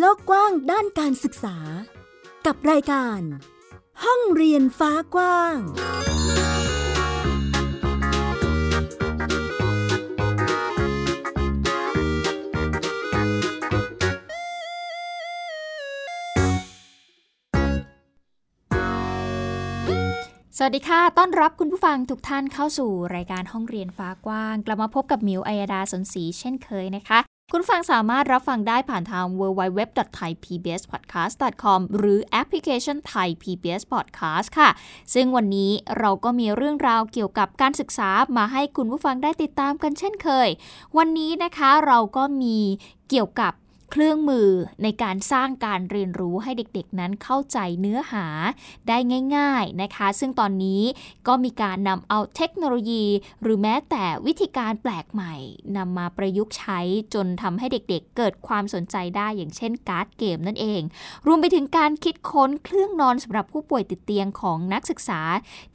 โลกกว้างด้านการศึกษา กับรายการ ห้องเรียนฟ้ากว้างสวัสดีค่ะ ต้อนรับคุณผู้ฟังทุกท่านเข้าสู่รายการห้องเรียนฟ้ากว้าง กลับมาพบกับมิวอัยดาสนศรีเช่นเคยนะคะ คุณฟังสามารถรับฟังได้ผ่านทาง www.thaipbspodcast.com หรือแอปพลิเคชัน Thai PBS Podcast ค่ะ ซึ่งวันนี้เราก็มีเรื่องราวเกี่ยวกับการศึกษามาให้คุณผู้ฟังได้ติดตามกันเช่นเคย วันนี้นะคะเราก็มีเกี่ยวกับ เครื่องมือในการสร้างการเรียนรู้ให้เด็กๆนั้นเข้าใจเนื้อหาได้ง่าย ๆนะคะ ซึ่งตอนนี้ก็มีการนำเอาเทคโนโลยี หรือแม้แต่วิธีการแปลกใหม่นำมาประยุกต์ใช้จนทำให้เด็กๆ เกิดความสนใจได้อย่างเช่นการ์ดเกมนั่นเอง รวมไปถึงการคิดค้นเครื่องนอนสำหรับผู้ป่วยติดเตียงของนักศึกษา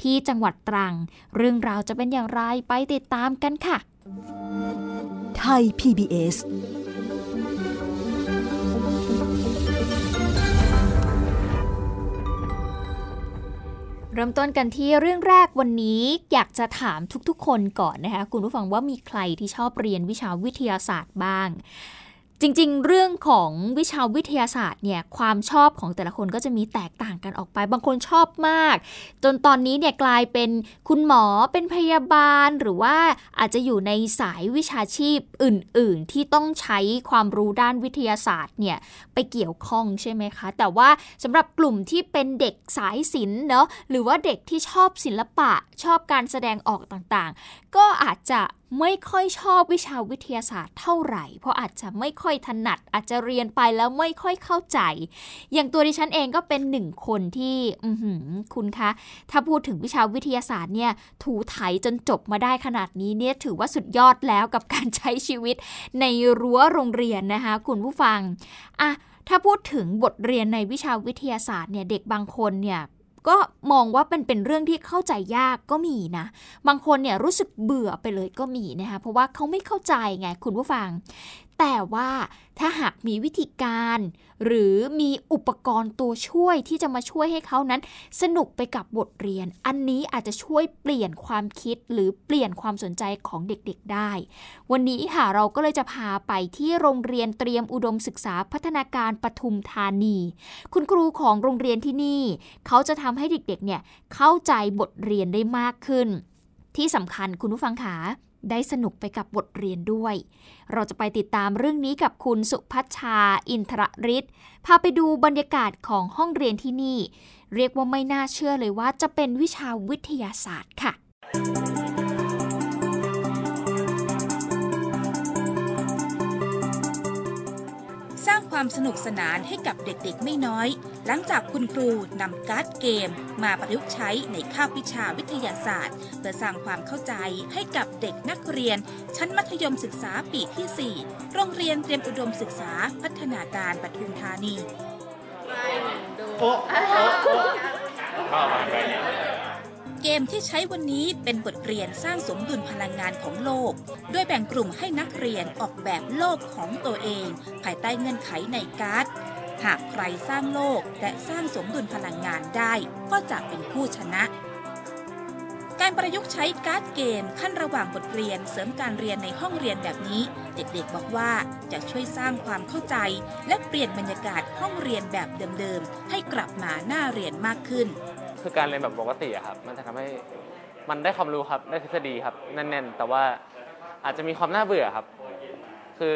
ที่จังหวัดตรัง เรื่องราวจะเป็นอย่างไรไปติดตามกันค่ะ ไทย PBS เริ่มต้นกันที่เรื่องแรกวันนี้อยากจะถามทุกๆ คนก่อนนะคะ คุณผู้ฟังว่ามีใครที่ชอบเรียนวิชาวิทยาศาสตร์บ้าง จริงๆ เรื่องของวิชาวิทยาศาสตร์เนี่ยความชอบของแต่ละคนก็จะมีแตกต่างกันออกไป บางคนชอบมาก จนตอนนี้เนี่ยกลายเป็นคุณหมอเป็นพยาบาล หรือว่าอาจจะอยู่ในสายวิชาชีพอื่น ๆ ที่ต้องใช้ความรู้ด้านวิทยาศาสตร์เนี่ยไปเกี่ยวข้องใช่ไหมคะ แต่ว่าสำหรับกลุ่มที่เป็นเด็กสายศิลป์เนาะหรือว่าเด็กที่ชอบศิลปะชอบการแสดงออกต่างๆ ก็อาจจะ ไม่ค่อยชอบวิชาวิทยาศาสตร์เท่าไหร่ เพราะอาจจะไม่ค่อยถนัดอาจจะเรียนไปแล้วไม่ค่อยเข้าใจ อย่างตัวดิฉันเองก็เป็นหนึ่งคนที่อืคุณคะ ถ้าพูดถึงวิชาวิทยาศาสตร์เนี่ย ถูไถจนจบมาได้ขนาดนี้เนี่ยถือว่าสุดยอดแล้วกับการใช้ชีวิตในรั้วโรงเรียนนะคะ คุณผู้ฟังอะถ้าพูดถึงบทเรียนในวิชาวิทยาศาสตร์เนี่ยเด็กบางคนเนี่ย ก็มองว่าเป็นเป็นเรื่องที่เข้าใจยากก็มีนะ บางคนเนี่ยรู้สึกเบื่อไปเลยก็มีนะคะเพราะว่าเขาไม่เข้าใจไงคุณผู้ฟัง แต่ว่าถ้าหากมีวิธีการ หรือมีอุปกรณ์ตัวช่วยที่จะมาช่วยให้เขานั้น สนุกไปกับบทเรียน อันนี้อาจจะช่วยเปลี่ยนความคิดหรือเปลี่ยนความสนใจของเด็กๆได้ วันนี้ค่ะเราก็เลยจะพาไปที่โรงเรียนเตรียมอุดมศึกษาพัฒนาการปทุมธานี คุณครูของโรงเรียนที่นี่ เขาจะทำให้เด็กๆเนี่ยเข้าใจบทเรียนได้มากขึ้น ที่สำคัญคุณผู้ฟังขา ได้สนุกไปกับบทเรียนด้วย เราจะไปติดตามเรื่องนี้กับคุณสุพัชชา อินทรฤทธิ์พาไปดูบรรยากาศของห้องเรียนที่นี่ เรียกว่าไม่น่าเชื่อเลยว่าจะเป็นวิชาวิทยาศาสตร์ค่ะ ความสนุกสนานให้กับเด็กๆไม่น้อย หลังจากคุณครูนำการ์ดเกม มาประยุกต์ใช้ในคาบวิชาวิทยาศาสตร์ เพื่อสร้างความเข้าใจให้กับเด็กนักเรียน ชั้นมัธยมศึกษาปีที่ 4 โรงเรียนเตรียมอุดมศึกษาพัฒนาการปทุมธานีเเกมที่ใช้วันนี้เป็นบทเรียนสร้างสมดุลพลังงานของโลกด้วยแบ่งกลุ่มให้นักเรียนออกแบบโลกของตัวเอง ภายใต้เงื่อนไขในการ์ด หากใครสร้างโลกและสร้างสมดุลพลังงานได้ก็จะเป็นผู้ชนะ การประยุกต์ใช้การ์ดเกมขั้นระหว่างบทเรียนเสริมการเรียนในห้องเรียนแบบนี้ เด็กๆบอกว่าจะช่วยสร้างความเข้าใจ และเปลี่ยนบรรยากาศห้องเรียนแบบเดิมๆให้กลับมาน่าเรียนมากขึ้น คือการเรียนแบบปกติครับ มันจะทำให้มันได้ความรู้ครับได้ทฤษฎีครับแน่นๆ แต่ว่าอาจจะมีความน่าเบื่อครับ คือ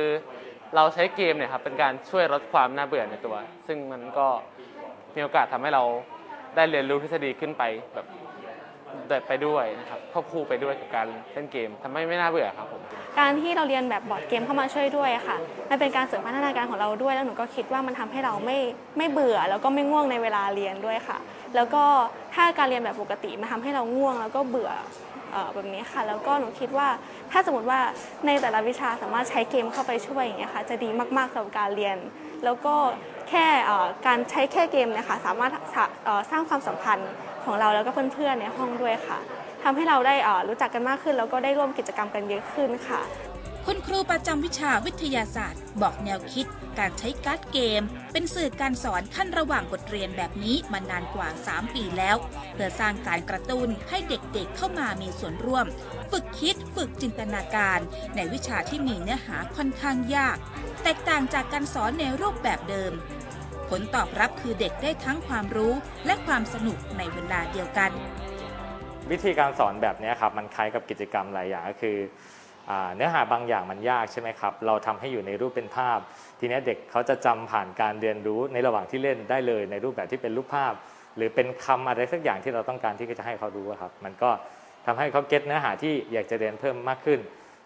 เราใช้เกมเนี่ยครับเป็นการช่วยลดความน่าเบื่อในตัว ซึ่งมันก็มีโอกาสทำให้เราได้เรียนรู้ทฤษฎีขึ้นไปแบบไปด้วยนะครับควบคู่ไปด้วยกับการเล่นเกมทำให้ไม่น่าเบื่อครับผมการที่เราเรียนแบบบอร์ดเกมเข้ามาช่วยด้วยค่ะมันเป็นการเสริมพัฒนาการของเราด้วยแล้วหนูก็คิดว่ามันทำให้เราไม่ไม่เบื่อ แล้วก็ไม่ง่วงในเวลาเรียนด้วยค่ะ แล้วก็ถ้าการเรียนแบบปกติมันทาให้เราง่วง แล้วก็เบื่อแบบนี้ค่ะ แล้วก็หนูคิดว่าถ้าสมมติว่าในแต่ละวิชาสามารถใช้เกมเข้าไปช่วยอย่างเงี้ยค่ะจะดีมากๆสำหรับการเรียน แล้วก็แค่การใช้แค่เกมเนี่ยค่ะสามารถสร้างความสัมพันธ์ของเราแล้วก็เพื่อนๆในห้องด้วยค่ะทำให้เราได้รู้จักกันมากขึ้น แล้วก็ได้ร่วมกิจกรรมกันเยอะขึ้นค่ะ คุณครูประจำวิชาวิทยาศาสตร์ บอกแนวคิด การใช้การ์ดเกม เป็นสื่อการสอนขั้นระหว่างบทเรียนแบบนี้มานานกว่า 3 ปีแล้ว เพื่อสร้างการกระตุ้นให้เด็กๆเข้ามามีส่วนร่วม ฝึกคิดฝึกจินตนาการ ในวิชาที่มีเนื้อหาค่อนข้างยาก แตกต่างจากการสอนในรูปแบบเดิม ผลตอบรับคือเด็กได้ทั้งความรู้และความสนุกในเวลาเดียวกัน วิธีการสอนแบบนี้ครับมันคล้ายกับกิจกรรมหลายอย่างก็คือ เนื้อหาบางอย่างมันยากใช่ไหมครับ เราทำให้อยู่ในรูปเป็นภาพ ทีนี้เด็กเขาจะจำผ่านการเรียนรู้ในระหว่างที่เล่นได้เลย ในรูปแบบที่เป็นรูปภาพ หรือเป็นคำอะไรสักอย่างที่เราต้องการที่จะให้เขารู้ครับ มันก็ทำให้เขาเก็ตเนื้อหาที่อยากจะเรียนเพิ่มมากขึ้น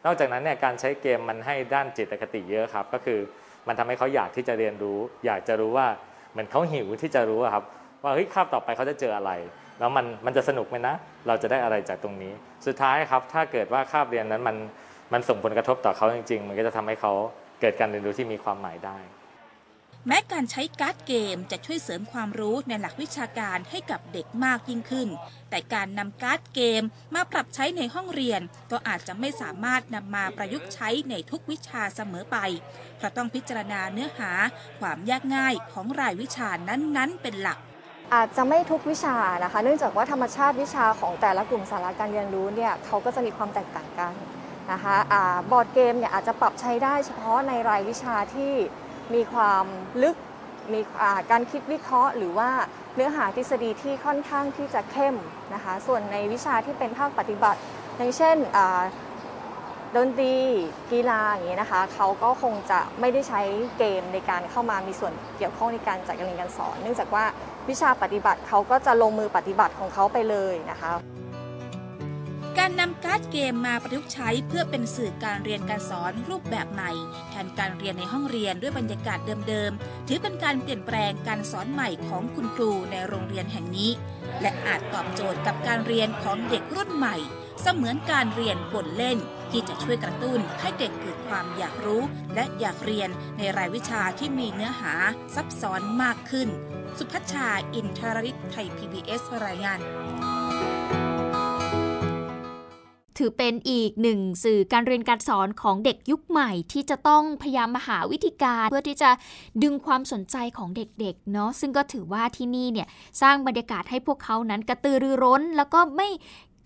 นอกจากนั้นเนี่ยการใช้เกมมันให้ด้านจิตคติเยอะครับ ก็คือมันทำให้เขาอยากที่จะเรียนรู้ อยากจะรู้ว่าเหมือนเขาหิวที่จะรู้ครับ ว่าเฮ้ยคาบต่อไปเขาจะเจออะไร แล้วมันมันจะสนุกไหมนะ เราจะได้อะไรจากตรงนี้ สุดท้ายครับถ้าเกิดว่าคาบเรียนนั้นมัน มันส่งผลกระทบต่อเขาจริง ๆ มันก็จะทำให้เขาเกิดการเรียนรู้ที่มีความหมายได้ แม้การใช้การ์ดเกมจะช่วยเสริมความรู้ในหลักวิชาการให้กับเด็กมากยิ่งขึ้น แต่การนำการ์ดเกมมาปรับใช้ในห้องเรียน ก็อาจจะไม่สามารถนำมาประยุกต์ใช้ในทุกวิชาเสมอไป เพราะต้องพิจารณาเนื้อหาความยากง่ายของรายวิชานั้นๆ เป็นหลักอาจจะไม่ทุกวิชานะคะ เนื่องจากว่าธรรมชาติวิชาของแต่ละกลุ่มสาระการเรียนรู้เนี่ยเขาก็จะมีความแตกต่างกัน นะคะบอร์ดเกมเนี่ยอาจจะปรับใช้ได้เฉพาะในรายวิชาที่มีความลึกมีการคิดวิเคราะห์ หรือว่าเนื้อหาทฤษฎีที่ค่อนข้างที่จะเข้มนะคะส่วนในวิชาที่เป็นภาคปฏิบัติ อย่างเช่นดนตรีกีฬาอย่างนี้นะคะเขาก็คงจะไม่ได้ใช้เกมในการเข้ามามีส่วนเกี่ยวข้องในการจัดการเรียนการสอน เนื่องจากว่าวิชาปฏิบัติเขาก็จะลงมือปฏิบัติของเขาไปเลยนะคะ การนำการ์ดเกมมาประยุกต์ใช้เพื่อเป็นสื่อการเรียนการสอนรูปแบบใหม่ แทนการเรียนในห้องเรียนด้วยบรรยากาศเดิมๆ ถือเป็นการเปลี่ยนแปลงการสอนใหม่ของคุณครูในโรงเรียนแห่งนี้ และอาจตอบโจทย์กับการเรียนของเด็กรุ่นใหม่ เสมือนการเรียนบนเล่น ที่จะช่วยกระตุ้นให้เด็กเกิดความอยากรู้ และอยากเรียนในรายวิชาที่มีเนื้อหาซับซ้อนมากขึ้น สุพัชชาอินทรริศไทย PBS รายงาน ถือเป็นอีกหนึ่งสื่อการเรียนการสอนของเด็กยุคใหม่ ที่จะต้องพยายามมาหาวิธีการ เพื่อที่จะดึงความสนใจของเด็กๆเนาะซึ่งก็ถือว่าที่นี่เนี่ยสร้างบรรยากาศให้พวกเขานั้นกระตือรือร้น แล้วก็ไม่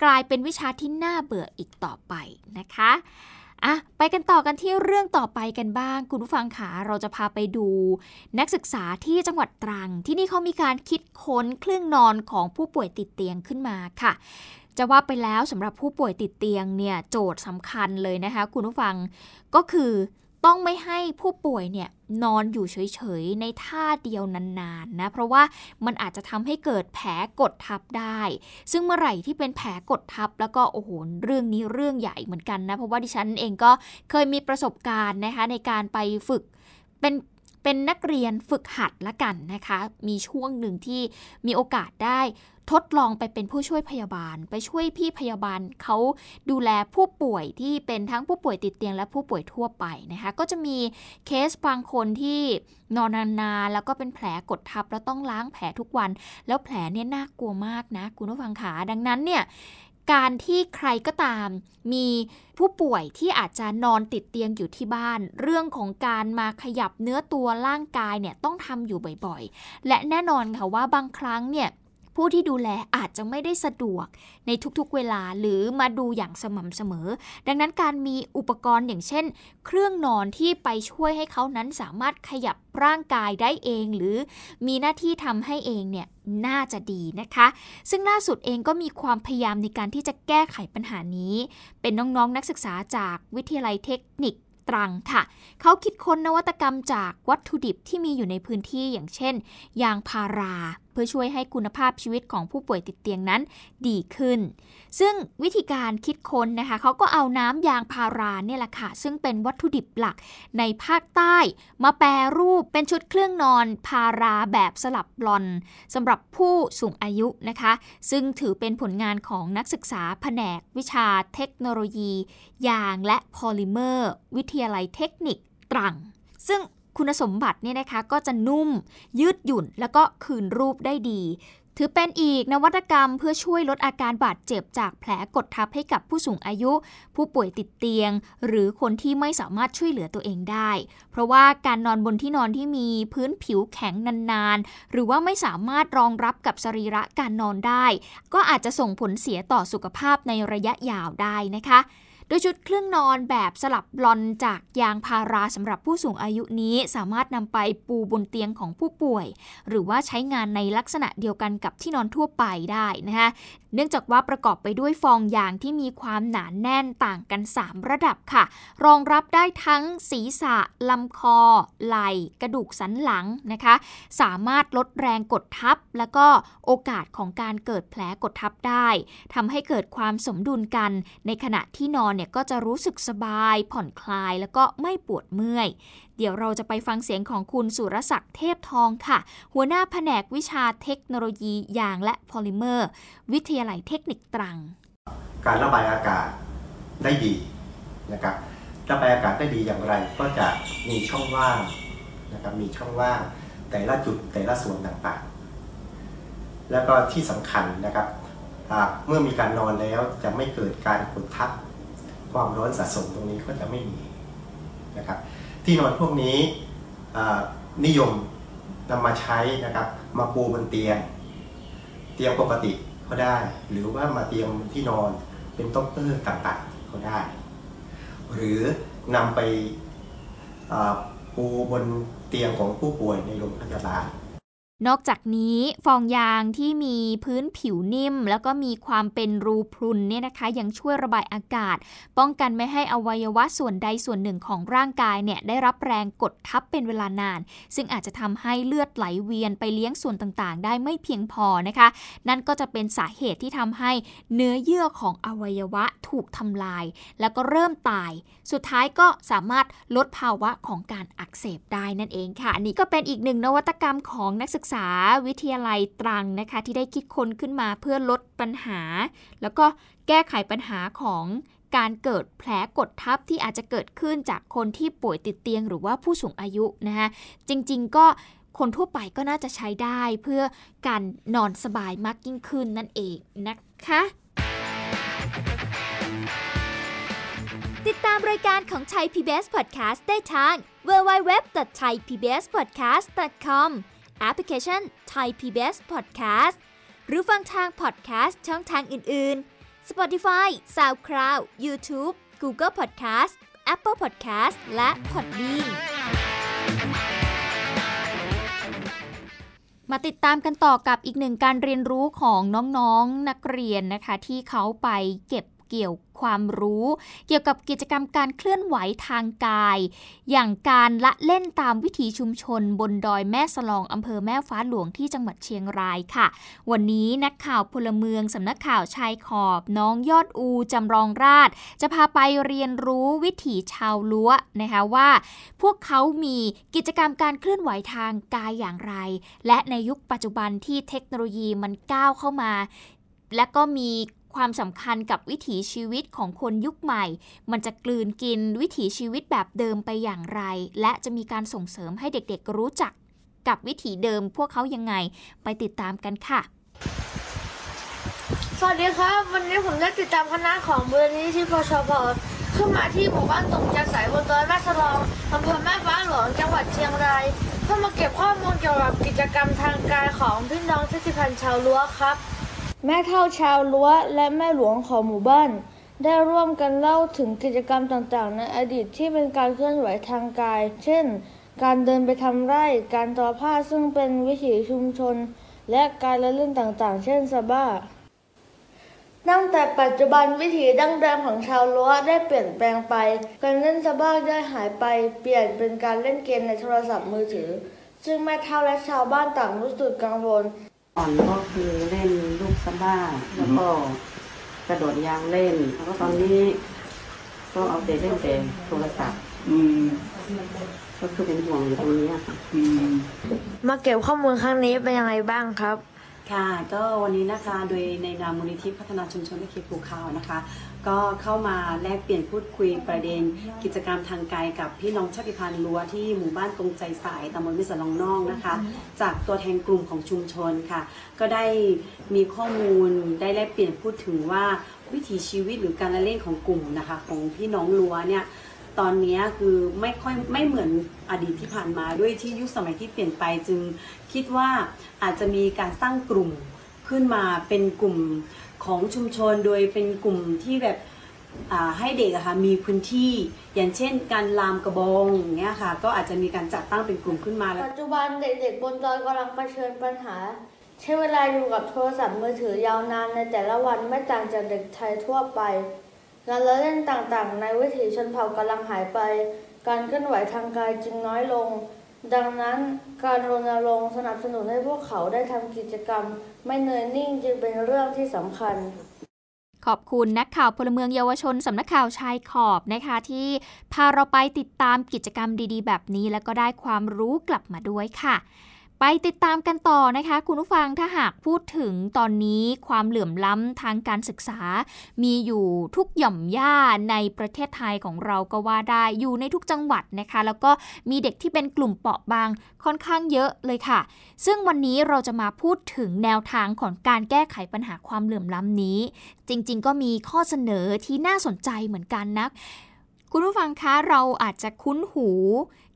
กลายเป็นวิชาที่น่าเบื่ออีกต่อไปนะคะอะไปกันต่อกันที่เรื่องต่อไปกันบ้าง คุณผู้ฟังขาเราจะพาไปดู นักศึกษาที่จังหวัดตรัง ที่นี่เขามีการคิดค้นเครื่องนอนของผู้ป่วยติดเตียงขึ้นมาค่ะ จะว่าไปแล้วสำหรับผู้ป่วยติดเตียงเนี่ยโจทย์สำคัญเลยนะคะ คุณผู้ฟังก็คือต้องไม่ให้ผู้ป่วยเนี่ยนอนอยู่เฉยๆ ในท่าเดียวนานๆนะ เพราะว่ามันอาจจะทำให้เกิดแผลกดทับได้ ซึ่งเมื่อไหร่ที่เป็นแผลกดทับแล้วก็โอ้โหเรื่องนี้เรื่องใหญ่เหมือนกันนะ เพราะว่าดิฉันเองก็เคยมีประสบการณ์นะคะในการไปฝึกเป็น เป็นนักเรียนฝึกหัดละกันนะคะ มีช่วงหนึ่งที่มีโอกาสได้ทดลองไปเป็นผู้ช่วยพยาบาล ไปช่วยพี่พยาบาลเขาดูแลผู้ป่วยที่เป็นทั้งผู้ป่วยติดเตียงและผู้ป่วยทั่วไปนะคะ ก็จะมีเคสบางคนที่นอนนานๆแล้วก็เป็นแผลกดทับแล้วต้องล้างแผลทุกวัน แล้วแผลเนี่ยน่ากลัวมากนะ คุณผู้ฟังขาดังนั้นเนี่ย การที่ใครก็ตาม มีผู้ป่วยที่อาจจะนอนติดเตียงอยู่ที่บ้าน เรื่องของการมาขยับเนื้อตัวร่างกายเนี่ยต้องทำอยู่บ่อยๆ และแน่นอนค่ะว่าบางครั้งเนี่ย ผู้ที่ดูแลอาจจะไม่ได้สะดวกในทุกๆเวลาหรือมาดูอย่างสม่ำเสมอ ดังนั้นการมีอุปกรณ์อย่างเช่น เครื่องนอนที่ไปช่วยให้เขานั้นสามารถขยับร่างกายได้เอง หรือมีหน้าที่ทำให้เองเนี่ยน่าจะดีนะคะ ซึ่งล่าสุดเองก็มีความพยายามในการที่จะแก้ไขปัญหานี้ เป็นน้องๆนนักศึกษาจากวิทยาลัยเทคนิคตรังค่ะ เขาคิดค้นนวัตกรรมจากวัตถุดิบที่มีอยู่ในพื้นที่อย่างเช่น ยางพาราเพื่อช่วยให้คุณภาพชีวิตของผู้ป่วยติดเตียงนั้นดีขึ้น ซึ่งวิธีการคิดค้นนะคะเขาก็เอาน้ำยางพาราเนี่ยแหละค่ะ ซึ่งเป็นวัตถุดิบหลักในภาคใต้ มาแปรรูปเป็นชุดเครื่องนอนพาราแบบสลับบลอนสำหรับผู้สูงอายุนะคะ ซึ่งถือเป็นผลงานของนักศึกษาแผนกวิชาเทคโนโลยี ยางและพอลิเมอร์ วิทยาลัยเทคนิคตรัง ซึ่ง คุณสมบัติเนี่ยนะคะก็จะนุ่ม ยืดหยุ่น แล้วก็คืนรูปได้ดี ถือเป็นอีกนวัตกรรมเพื่อช่วยลดอาการบาดเจ็บจากแผลกดทับให้กับผู้สูงอายุ ผู้ป่วยติดเตียง หรือคนที่ไม่สามารถช่วยเหลือตัวเองได้ เพราะว่าการนอนบนที่นอนที่มีพื้นผิวแข็งนานๆ หรือว่าไม่สามารถรองรับกับสรีระการนอนได้ ก็อาจจะส่งผลเสียต่อสุขภาพในระยะยาวได้นะคะ โดยชุดเครื่องนอนแบบสลับบลอนจากยางพาราสำหรับผู้สูงอายุนี้สามารถนำไปปูบนเตียงของผู้ป่วย หรือว่าใช้งานในลักษณะเดียวกันกับที่นอนทั่วไปได้นะคะเนื่องจากว่าประกอบไปด้วยฟองยางที่มีความหนานแน่นต่างกัน 3 ระดับค่ะ รองรับได้ทั้งศีรษะลำคอ ไหล่กระดูกสันหลังนะคะ สามารถลดแรงกดทับ แล้วก็โอกาสของการเกิดแผลกดทับได้ทำให้เกิดความสมดุลกันในขณะที่นอนเนี่ยก็จะรู้สึกสบาย ผ่อนคลายแล้วก็ไม่ปวดเมื่อย เดี๋ยวเราจะไปฟังเสียงของคุณสุรศักดิ์เทพทองค่ะ หัวหน้าแผนกวิชาเทคโนโลยียางและพอลิเมอร์ วิทยาลัยเทคนิคตรัง การระบายอากาศได้ดีนะครับระบายอากาศได้ดีอย่างไรก็จะมีช่องว่างนะครับมีช่องว่างแต่ละจุดแต่ละส่วนต่างๆ แล้วก็ที่สำคัญนะครับเมื่อมีการนอนแล้วจะไม่เกิดการกดทับ ความร้อนสะสมตรงนี้ก็จะไม่มีนะครับที่นอนพวกนี้นิยมนำมาใช้นะครับมาปูบนเตียง เตียงปกติก็ได้ หรือว่ามาเตียงที่นอนเป็นโต๊ะเตอร์ต่างๆก็ได้ หรือนำไปปูบนเตียงของผู้ป่วยในโรงพยาบาล นอกจากนี้ฟองยางที่มีพื้นผิวนิ่ม แล้วก็มีความเป็นรูพรุนเนี่ยนะคะ ยังช่วยระบายอากาศ ป้องกันไม่ให้อวัยวะส่วนใดส่วนหนึ่งของร่างกายเนี่ยได้รับแรงกดทับเป็นเวลานาน ซึ่งอาจจะทำให้เลือดไหลเวียนไปเลี้ยงส่วนต่างๆ ได้ไม่เพียงพอนะคะ นั่นก็จะเป็นสาเหตุที่ทำให้เนื้อเยื่อของอวัยวะถูกทำลาย แล้วก็เริ่มตาย สุดท้ายก็สามารถลดภาวะของการอักเสบได้นั่นเองค่ะนี่ก็เป็นอีกหนึ่งนวัตกรรมของนักศึกษาวิทยาลัยตรังนะคะ ที่ได้คิดค้นขึ้นมาเพื่อลดปัญหา แล้วก็แก้ไขปัญหาของการเกิดแผลกดทับที่อาจจะเกิดขึ้นจากคนที่ป่วยติดเตียง หรือว่าผู้สูงอายุนะคะจริง ๆ ก็คนทั่วไปก็น่าจะใช้ได้เพื่อการนอนสบายมากยิ่งขึ้นนั่นเองนะคะ ติดตามรายการของไทย PBS Podcast ได้ทาง www.thaipbspodcast.com แอปพลิเคชัน Thai PBS Podcast หรือฟังทาง podcast ช่องทางอื่น ๆ Spotify SoundCloud YouTube Google Podcast Apple Podcast และ Podbean มาติดตามกันต่อกับอีกหนึ่งการเรียนรู้ของน้องๆนนักเรียนนะคะ ที่เขาไปเก็บ เกี่ยวความรู้ เกี่ยวกับกิจกรรมการเคลื่อนไหวทางกาย อย่างการละเล่นตามวิถีชุมชน บนดอยแม่สลองอำเภอแม่ฟ้าหลวงที่จังหวัดเชียงรายค่ะ วันนี้นักข่าวพลเมืองสำนักข่าวชายขอบน้องยอดอูจำรองราช จะพาไปเรียนรู้วิถีชาวล้วนะคะว่า พวกเขามีกิจกรรมการเคลื่อนไหวทางกายอย่างไร และในยุคปัจจุบันที่เทคโนโลยีมันก้าวเข้ามา และก็มี ความสำคัญกับวิถีชีวิตของคนยุคใหม่ มันจะกลืนกินวิถีชีวิตแบบเดิมไปอย่างไร และจะมีการส่งเสริมให้เด็กๆรู้จักกับวิถีเดิมพวกเขายังไงไปติดตามกันค่ะ สวัสดีครับ วันนี้ผมได้ติดตามคณะของมูลนิธิพชพขึ้นมาที่หมู่บ้านตรงจันสายบนดอยแม่สลองอำเภอแม่ฟ้าหลวงจังหวัดเชียงรายเพื่อมาเก็บข้อมูลเกี่ยวกับกิจกรรมทางกายของพี่น้องชาติพันธุ์ชาวล้วครับ แม่เท่าชาวล้วและแม่หลวงของหมู่บ้าน ได้ร่วมกันเล่าถึงกิจกรรมต่างๆ ในอดีตที่เป็นการเคลื่อนไหวทางกาย เช่น การเดินไปทำไร่ การทอผ้าซึ่งเป็นวิถีชุมชน และการละเล่นต่างๆ เช่นซาบ้าตั้งแต่ปัจจุบันวิถีดั้งเดิมของชาวล้วได้เปลี่ยนแปลงไป การเล่นซาบ้าได้หายไป เปลี่ยนเป็นการเล่นเกมในโทรศัพท์มือถือ ซึ่งแม่เท่าและชาวบ้านต่างรู้สึกกังวลก่อนก็คือเล่น สะบ้าแล้วก็กระโดดยางเล่น แล้วก็ตอนนี้ก็เอาแต่เล่นแต่โทรศัพท์อืมก็คือเป็นห่วงอยู่ตรงนี้อะค่ะอืมมาเก็บข้อมูลครั้งนี้เป็นยังไงบ้างครับ ค่ะก็วันนี้นะคะโดยในนามมูลนิธิพัฒนาชุมชนและเขตภูเขานะคะ ก็เข้ามาแลกเปลี่ยนพูดคุยประเด็น กิจกรรมทางไกลกับพี่น้องชาติพันธุ์รั้วที่หมู่บ้านตรงใจสายตำบลมิสลองนองนะคะ จากตัวแทนกลุ่มของชุมชนค่ะ ก็ได้มีข้อมูลได้แลกเปลี่ยนพูดถึงว่าวิถีชีวิตหรือการละเล่นของกลุ่มนะคะของพี่น้องรั้วเนี่ยตอนนี้คือไม่ค่อยไม่เหมือนอดีตที่ผ่านมาด้วยที่ยุคสมัยที่เปลี่ยนไปจึง คิดว่าอาจจะมีการสร้างกลุ่มขึ้นมาเป็นกลุ่มของชุมชนโดยเป็นกลุ่มที่แบบให้เด็กอะค่ะมีพื้นที่ อย่างเช่น การลามกระบองเงี้ยค่ะ ก็อาจจะมีการจัดตั้งเป็นกลุ่มขึ้นมาแล้วปัจจุบันเด็กๆบนดอยกำลังเผชิญปัญหา ใช้เวลาอยู่กับโทรศัพท์มือถือยาวนานในแต่ละวันไม่ต่างจากเด็กไทยทั่วไปงานละเล่นต่างๆ ในวิถีชนเผ่ากำลังหายไป การเคลื่อนไหวทางกายจึงน้อยลง ดังนั้นการรณรงค์สนับสนุนให้พวกเขาได้ทำกิจกรรม ไม่เนยนิ่งจึงเป็นเรื่องที่สำคัญ ขอบคุณนักข่าวพลเมืองเยาวชนสำนักข่าวชายขอบนะคะ ที่พาเราไปติดตามกิจกรรมดีๆ แบบนี้ แล้วก็ได้ความรู้กลับมาด้วยค่ะ ไปติดตามกันต่อนะคะ คุณผู้ฟังถ้าหากพูดถึงตอนนี้ความเหลื่อมล้ำทางการศึกษา มีอยู่ทุกหย่อมย่าในประเทศไทยของเราก็ว่าได้อยู่ในทุกจังหวัดนะคะ แล้วก็มีเด็กที่เป็นกลุ่มเปราะบางค่อนข้างเยอะเลยค่ะ ซึ่งวันนี้เราจะมาพูดถึงแนวทางของการแก้ไขปัญหาความเหลื่อมล้ำนี้ จริง ๆ ก็มีข้อเสนอที่น่าสนใจเหมือนกันนะ คุณผู้ฟังคะเราอาจจะคุ้นหู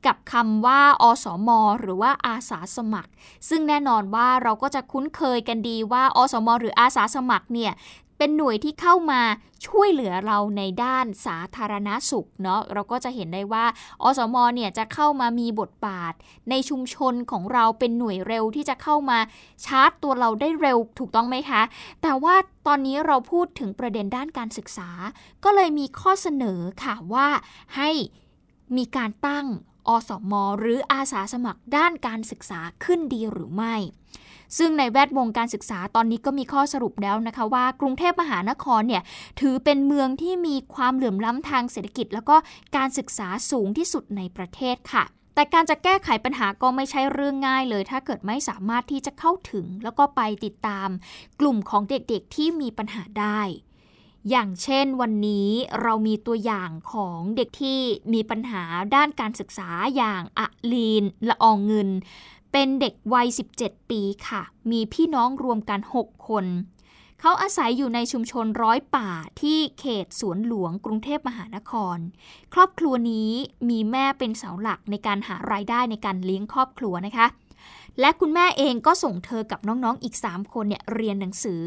กับคำว่า อสม หรือว่าอาสาสมัคร ซึ่งแน่นอนว่าเราก็จะคุ้นเคยกันดีว่า อสม หรืออาสาสมัครเนี่ย เป็นหน่วยที่เข้ามาช่วยเหลือเราในด้านสาธารณสุขเนาะเราก็จะเห็นได้ว่า อสมเนี่ยจะเข้ามามีบทบาท ในชุมชนของเราเป็นหน่วยเร็วที่จะเข้ามาชาร์จตัวเราได้เร็วถูกต้องไหมคะ แต่ว่าตอนนี้เราพูดถึงประเด็นด้านการศึกษา ก็เลยมีข้อเสนอค่ะว่าให้มีการตั้งอสม หรืออาสาสมัครด้านการศึกษาขึ้นดีหรือไม่ ซึ่งในแวดวงการศึกษาตอนนี้ก็มีข้อสรุปแล้วนะคะว่ากรุงเทพมหานครเนี่ยถือเป็นเมืองที่มีความเหลื่อมล้ำทางเศรษฐกิจ แล้วก็การศึกษาสูงที่สุดในประเทศค่ะแต่การจะแก้ไขปัญหาก็ไม่ใช่เรื่องง่ายเลย ถ้าเกิดไม่สามารถที่จะเข้าถึง แล้วก็ไปติดตาม กลุ่มของเด็กๆที่มีปัญหาได้ อย่างเช่นวันนี้เรามีตัวอย่างของเด็กที่มีปัญหาด้านการศึกษาอย่างอะลีนละอองเงิน เป็นเด็กวัย 17 ปีค่ะ มีพี่น้องรวมกัน 6 คน เขาอาศัยอยู่ในชุมชนร้อยป่าที่เขตสวนหลวงกรุงเทพมหานคร ครอบครัวนี้มีแม่เป็นเสาหลักในการหารายได้ในการเลี้ยงครอบครัวนะคะ และคุณแม่เองก็ส่งเธอกับน้องๆอีก 3 คนเนี่ยเรียนหนังสือ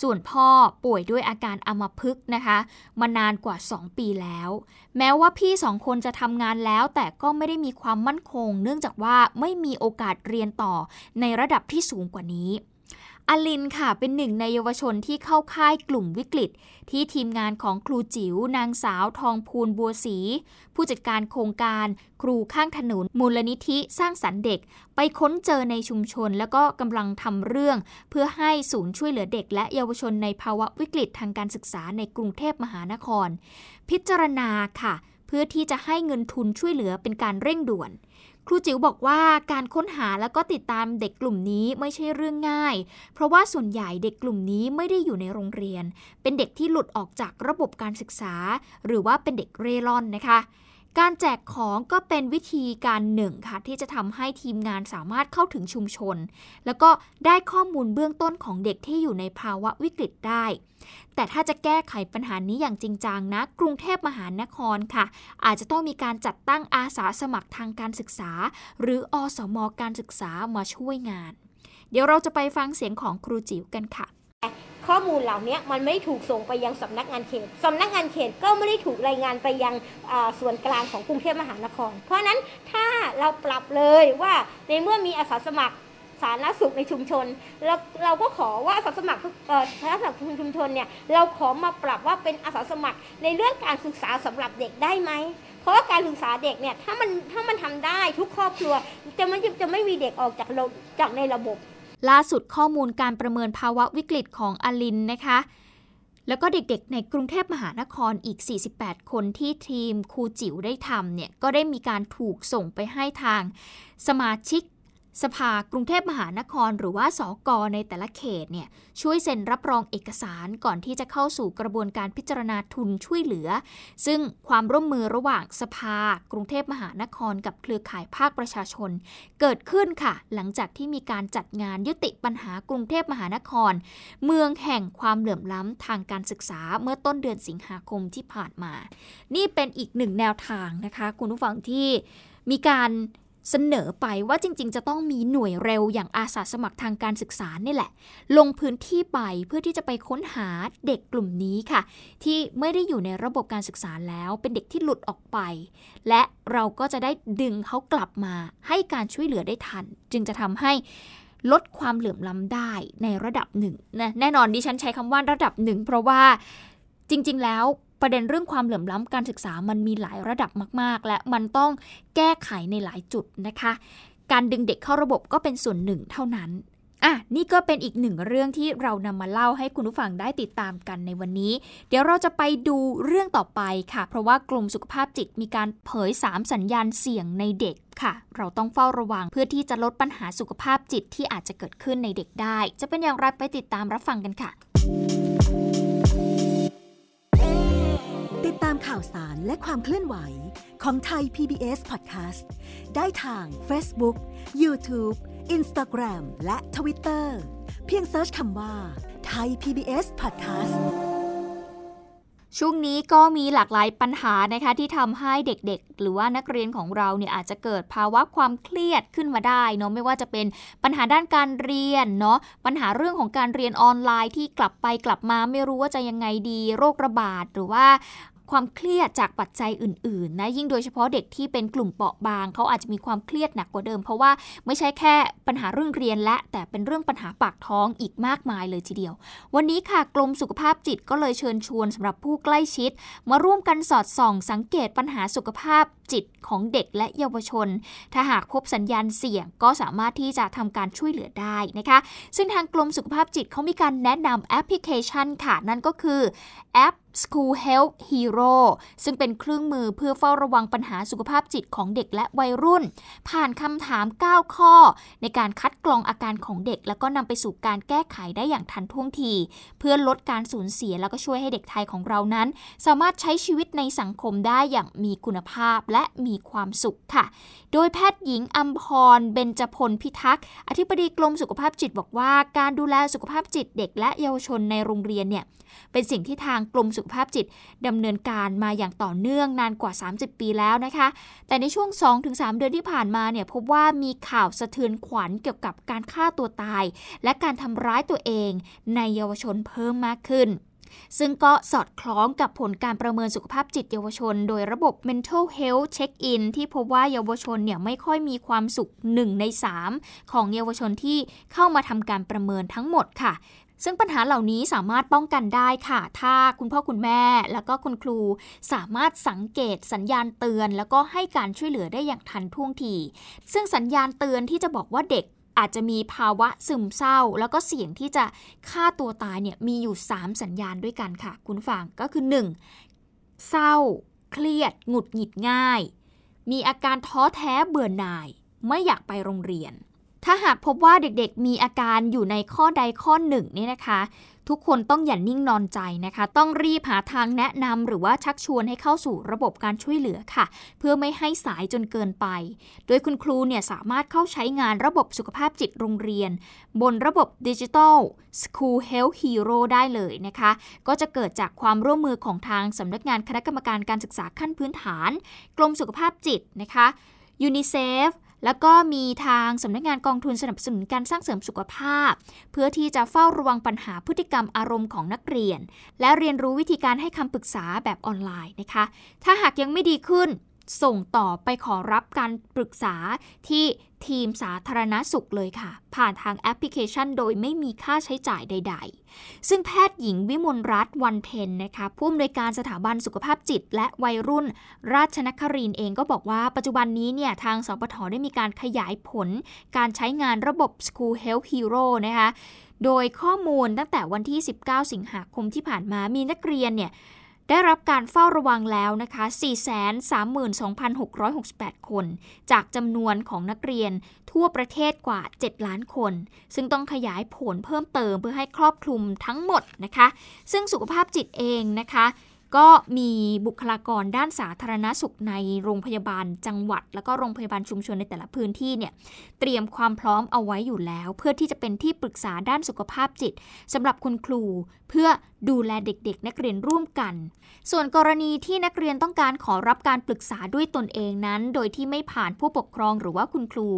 ส่วนพ่อป่วยด้วยอาการอัมพฤกษ์นะคะ มานานกว่า 2 ปีแล้ว แม้ว่าพี่สองคนจะทำงานแล้ว แต่ก็ไม่ได้มีความมั่นคง เนื่องจากว่าไม่มีโอกาสเรียนต่อในระดับที่สูงกว่านี้ อลินค่ะเป็นหนึ่งในเยาวชนที่เข้าค่ายกลุ่มวิกฤต ที่ทีมงานของครูจิ๋ว นางสาวทองพูนบัวศรีผู้จัดการโครงการครูข้างถนนมูลนิธิสร้างสรรค์เด็ก ไปค้นเจอในชุมชน แล้วก็กำลังทำเรื่อง เพื่อให้ศูนย์ช่วยเหลือเด็ก และเยาวชนในภาวะวิกฤตทางการศึกษาในกรุงเทพมหานคร พิจารณาค่ะ เพื่อที่จะให้เงินทุนช่วยเหลือเป็นการเร่งด่วน ครูจิ๋วบอกว่าการค้นหาแล้วก็ติดตามเด็กกลุ่มนี้ไม่ใช่เรื่องง่าย เพราะว่าส่วนใหญ่เด็กกลุ่มนี้ไม่ได้อยู่ในโรงเรียน เป็นเด็กที่หลุดออกจากระบบการศึกษา หรือว่าเป็นเด็กเร่ร่อนนะคะ การแจกของก็เป็นวิธีการหนึ่งค่ะ ที่จะทำให้ทีมงานสามารถเข้าถึงชุมชน แล้วก็ได้ข้อมูลเบื้องต้นของเด็กที่อยู่ในภาวะวิกฤตได้ แต่ถ้าจะแก้ไขปัญหานี้อย่างจริงจังนะ กรุงเทพมหานครค่ะ อาจจะต้องมีการจัดตั้งอาสาสมัครทางการศึกษา หรืออสมการศึกษามาช่วยงาน เดี๋ยวเราจะไปฟังเสียงของครูจิ๋วกันค่ะ ข้อมูลเหล่านี้มันไม่ถูกส่งไปยังสำนักงานเขตสำนักงานเขตก็ไม่ได้ถูกรายงานไปยังส่วนกลางของกรุงเทพมหานคร เพราะฉะนั้นถ้าเราปรับเลยว่าในเมื่อมีอาสาสมัครสาธารณสุขในชุมชนเราเราก็ขอว่าอาสาสมัครเอ่อสาธารณสุขชุมชนเนี่ยเราขอมาปรับว่าเป็นอาสาสมัครในเรื่องการศึกษาสำหรับเด็กได้ไหมเพราะว่าการศึกษาเด็กเนี่ยถ้ามันถ้ามันทำได้ทุกครอบครัวจะไม่จะไม่มีเด็กออกจากจากในระบบ ล่าสุดข้อมูลการประเมินภาวะวิกฤตของอลินนะคะ แล้วก็เด็กๆ ในกรุงเทพมหานครอีก 48 คนที่ทีมครูจิ๋วได้ทำเนี่ย ก็ได้มีการถูกส่งไปให้ทางสมาชิก สภากรุงเทพมหานคร หรือว่าสอกอในแต่ละเขตเนี่ยช่วยเซ็นรับรองเอกสารก่อนที่จะเข้าสู่กระบวนการพิจารณาทุนช่วยเหลือ ซึ่งความร่วมมือระหว่างสภากรุงเทพมหานคร กับเครือข่ายภาคประชาชน เกิดขึ้นค่ะ หลังจากที่มีการจัดงานยุติปัญหากรุงเทพมหานคร เมืองแห่งความเหลื่อมล้ำทางการศึกษาเมื่อต้นเดือนสิงหาคมที่ผ่านมา นี่เป็นอีกหนึ่งแนวทางนะคะ คุณผู้ฟังที่มีการ เสนอไปว่าจริง ๆ จะต้องมีหน่วยเร็วอย่างอาสาสมัครทางการศึกษานี่แหละ ลงพื้นที่ไปเพื่อที่จะไปค้นหาเด็กกลุ่มนี้ค่ะ ที่ไม่ได้อยู่ในระบบการศึกษาแล้วเป็นเด็กที่หลุดออกไป และเราก็จะได้ดึงเขากลับมาให้การช่วยเหลือได้ทัน จึงจะทำให้ลดความเหลื่อมล้ำได้ในระดับหนึ่งนะแน่นอนดิฉันใช้คำว่าระดับหนึ่งเพราะว่าจริง ๆ แล้ว ประเด็นเรื่องความเหลื่อมล้ำการศึกษามันมีหลายระดับมาก ๆ และมันต้องแก้ไขในหลายจุดนะคะ การดึงเด็กเข้าระบบก็เป็นส่วนหนึ่งเท่านั้นอะนี่ก็เป็นอีกหนึ่งเรื่องที่เรานำมาเล่าให้คุณผู้ฟังได้ติดตามกันในวันนี้ เดี๋ยวเราจะไปดูเรื่องต่อไปค่ะ เพราะว่ากลุ่มสุขภาพจิตมีการเผย 3 สัญญาณเสี่ยงในเด็กค่ะ เราต้องเฝ้าระวังเพื่อที่จะลดปัญหาสุขภาพจิตที่อาจจะเกิดขึ้นในเด็กได้ จะเป็นอย่างไรไปติดตามรับฟังกันค่ะ ติดตามข่าวสารและความเคลื่อนไหวของไทย PBS Podcast ได้ทาง Facebook, YouTube, Instagram และ Twitter เพียงเซิร์ชคำว่าไทย PBS Podcast ช่วงนี้ก็มีหลากหลายปัญหานะคะที่ทำให้เด็กๆ หรือว่านักเรียนของเราเนี่ยอาจจะเกิดภาวะความเครียดขึ้นมาได้เนาะไม่ว่าจะเป็นปัญหาด้านการเรียนเนาะปัญหาเรื่องของการเรียนออนไลน์ที่กลับไปกลับมาไม่รู้ว่าจะยังไงดีโรคระบาดหรือว่า ความเครียดจากปัจจัยอื่นๆนะยิ่งโดยเฉพาะเด็กที่เป็นกลุ่มเปราะบางเขาอาจจะมีความเครียดหนักกว่าเดิม เพราะว่าไม่ใช่แค่ปัญหาเรื่องเรียนและ แต่เป็นเรื่องปัญหาปากท้องอีกมากมายเลยทีเดียว วันนี้ค่ะกรมสุขภาพจิตก็เลยเชิญชวนสำหรับผู้ใกล้ชิด มาร่วมกันสอดส่อง สังเกตปัญหาสุขภาพจิตของเด็กและเยาวชน ถ้าหากพบสัญญาณเสี่ยงก็สามารถที่จะทำการช่วยเหลือได้นะคะ ซึ่งทางกรมสุขภาพจิตเขามีการแนะนำแอปพลิเคชันค่ะ นั่นก็คือแอป School Health Hero ซึ่งเป็นเครื่องมือเพื่อเฝ้าระวังปัญหาสุขภาพจิตของเด็กและวัยรุ่น ผ่านคำถาม 9 ข้อ ในการคัดกรองอาการของเด็ก แล้วก็นำไปสู่การแก้ไขได้อย่างทันท่วงที เพื่อลดการสูญเสียแล้วก็ช่วยให้เด็กไทยของเรานั้น สามารถใช้ชีวิตในสังคมได้อย่างมีคุณภาพและมีความสุขค่ะ โดยแพทย์หญิงอัมพร เบญจพลพิทักษ์ อธิบดีกรมสุขภาพจิตบอกว่า การดูแลสุขภาพจิตเด็กและเยาวชนในโรงเรียนเนี่ย เป็นสิ่งที่ทางกรมสุขภาพจิตดำเนินการมาอย่างต่อเนื่องนานกว่า 30 ปีแล้วนะคะ แต่ในช่วง 2-3 เดือนที่ผ่านมาเนี่ยพบว่ามีข่าวสะเทือนขวัญเกี่ยวกับการฆ่าตัวตาย และการทำร้ายตัวเองในเยาวชนเพิ่มมากขึ้น ซึ่งก็สอดคล้องกับผลการประเมินสุขภาพจิตเยาวชน โดยระบบ mental health check-in ที่พบว่าเยาวชนเนี่ยไม่ค่อยมีความสุข 1 ใน 3 ของเยาวชนที่เข้ามาทำการประเมินทั้งหมดค่ะซึ่งปัญหาเหล่านี้สามารถป้องกันได้ค่ะ ถ้าคุณพ่อคุณแม่ แล้วก็คุณครูสามารถสังเกตสัญญาณเตือน แล้วก็ให้การช่วยเหลือได้อย่างทันท่วงที ซึ่งสัญญาณเตือนที่จะบอกว่าเด็ก อาจจะมีภาวะซึมเศร้า แล้วก็เสี่ยงที่จะฆ่าตัวตายเนี่ยมีอยู่ 3 สัญญาณด้วยกันค่ะ คุณฟังก็คือ 1. เศร้า เครียด หงุดหงิดง่าย มีอาการท้อแท้เบื่อหน่าย ไม่อยากไปโรงเรียน ถ้าหากพบว่าเด็กๆมีอาการอยู่ในข้อใดข้อหนึ่งนี่นะคะ ทุกคนต้องอย่านิ่งนอนใจนะคะ ต้องรีบหาทางแนะนำหรือว่าชักชวนให้เข้าสู่ระบบการช่วยเหลือค่ะ เพื่อไม่ให้สายจนเกินไป โดยคุณครูเนี่ยสามารถเข้าใช้งานระบบสุขภาพจิตโรงเรียน บนระบบดิจิทัล School Health Hero ได้เลยนะคะ ก็จะเกิดจากความร่วมมือของทางสำนักงานคณะกรรมการการศึกษาขั้นพื้นฐาน กรมสุขภาพจิตนะคะยูนิเซฟ แล้วก็มีทางสำนักงานกองทุนสนับสนุนการสร้างเสริมสุขภาพ เพื่อที่จะเฝ้าระวังปัญหาพฤติกรรมอารมณ์ของนักเรียน และเรียนรู้วิธีการให้คำปรึกษาแบบออนไลน์นะคะ ถ้าหากยังไม่ดีขึ้น ส่งต่อไปขอรับการปรึกษาที่ทีมสาธารณสุขเลยค่ะ ผ่านทางแอปพลิเคชันโดยไม่มีค่าใช้จ่ายใด ๆ ซึ่งแพทย์หญิงวิมลรัตน์วันเพ็ญนะคะผู้อำนวยการสถาบันสุขภาพจิต และวัยรุ่น ราชนครินเองก็บอกว่าปัจจุบันนี้เนี่ยทางสปทได้มีการขยายผล การใช้งานระบบ School Health Hero นะคะโดยข้อมูลตั้งแต่วันที่ 19 สิงหาคมที่ผ่านมามีนักเรียนเนี่ย ได้รับการเฝ้าระวังแล้วนะคะ 432,668 คน จากจำนวนของนักเรียนทั่วประเทศกว่า 7 ล้านคน ซึ่งต้องขยายผลเพิ่มเติมเพื่อให้ครอบคลุมทั้งหมดนะคะ ซึ่งสุขภาพจิตเองนะคะ ก็มีบุคลากรด้านสาธารณสุขในโรงพยาบาลจังหวัด แล้วก็โรงพยาบาลชุมชนในแต่ละพื้นที่เนี่ยเตรียมความพร้อมเอาไว้อยู่แล้ว เพื่อที่จะเป็นที่ปรึกษาด้านสุขภาพจิตสำหรับคุณครู เพื่อดูแลเด็กๆ นักเรียนร่วมกัน ส่วนกรณีที่นักเรียนต้องการขอรับการปรึกษาด้วยตนเองนั้น โดยที่ไม่ผ่านผู้ปกครองหรือว่าคุณครู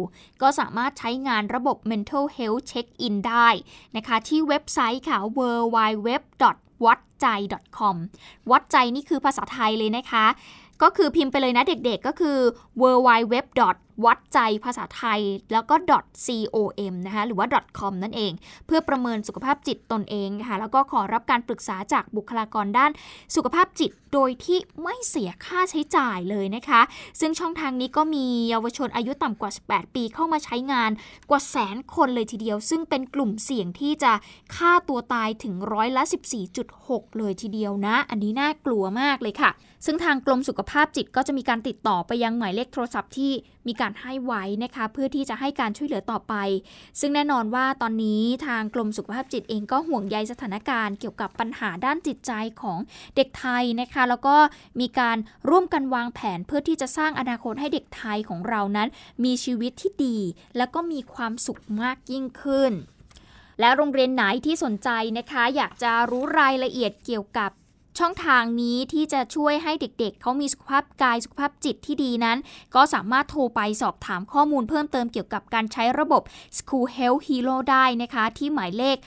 ก็สามารถใช้งานระบบ mental health check in ได้นะคะที่เว็บไซต์ค่ะ w w w วัดใจ .com วัดใจนี่คือภาษาไทยเลยนะคะ ก็คือพิมพ์ไปเลยนะเด็กๆก็คือ w w w วัดใจภาษาไทยแล้วก็ .com นะคะหรือว่า .com นั่นเอง เพื่อประเมินสุขภาพจิตตนเองค่ะแล้วก็ขอรับการปรึกษาจากบุคลากรด้านสุขภาพจิตโดยที่ไม่เสียค่าใช้จ่ายเลยนะคะ ซึ่งช่องทางนี้ก็มีเยาวชนอายุต่ำกว่า 18 ปีเข้ามาใช้งานกว่าแสนคนเลยทีเดียว ซึ่งเป็นกลุ่มเสี่ยงที่จะฆ่าตัวตายถึงร้อยละ 14.6 เลยทีเดียวนะ อันนี้น่ากลัวมากเลยค่ะ ซึ่งทางกรมสุขภาพจิตก็จะมีการติดต่อไปยังหมายเลขโทรศัพท์ที่มีการให้ไว้นะคะเพื่อที่จะให้การช่วยเหลือต่อไป ซึ่งแน่นอนว่าตอนนี้ทางกรมสุขภาพจิตเองก็ห่วงใยสถานการณ์เกี่ยวกับปัญหาด้านจิตใจของเด็กไทยนะคะ แล้วก็มีการร่วมกันวางแผนเพื่อที่จะสร้างอนาคตให้เด็กไทยของเรานั้น มีชีวิตที่ดี แล้วก็มีความสุขมากยิ่งขึ้นและโรงเรียนไหนที่สนใจนะคะ อยากจะรู้รายละเอียดเกี่ยวกับ ช่องทางนี้ที่จะช่วยให้เด็กๆเเขามีสุขภาพกายสุขภาพจิตที่ดีนั้น ก็สามารถโทรไปสอบถามข้อมูลเพิ่มเติมเกี่ยวกับการใช้ระบบ School Health Hero ได้นะคะ ที่หมายเลข 080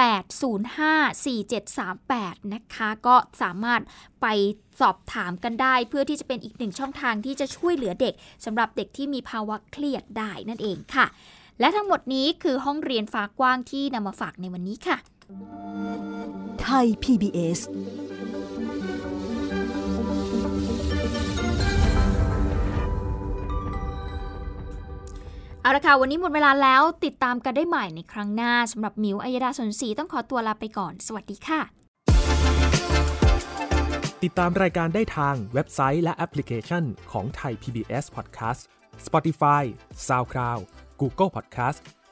8054738 นะคะ ก็สามารถไปสอบถามกันได้ เพื่อที่จะเป็นอีกหนึ่งช่องทางที่จะช่วยเหลือเด็กสำหรับเด็กที่มีภาวะเครียดได้นั่นเองค่ะ และทั้งหมดนี้คือห้องเรียนฟ้ากว้างที่นำมาฝากในวันนี้ค่ะ ไทย PBS เอาละค่ะ วันนี้หมดเวลาแล้วติดตามกันได้ใหม่ในครั้งหน้าสำหรับมิวอัยดาสนศรีต้องขอตัวลาไปก่อน สวัสดีค่ะ ติดตามรายการได้ทางเว็บไซต์และแอปพลิเคชันของไทย PBS Podcast Spotify SoundCloud Google Podcast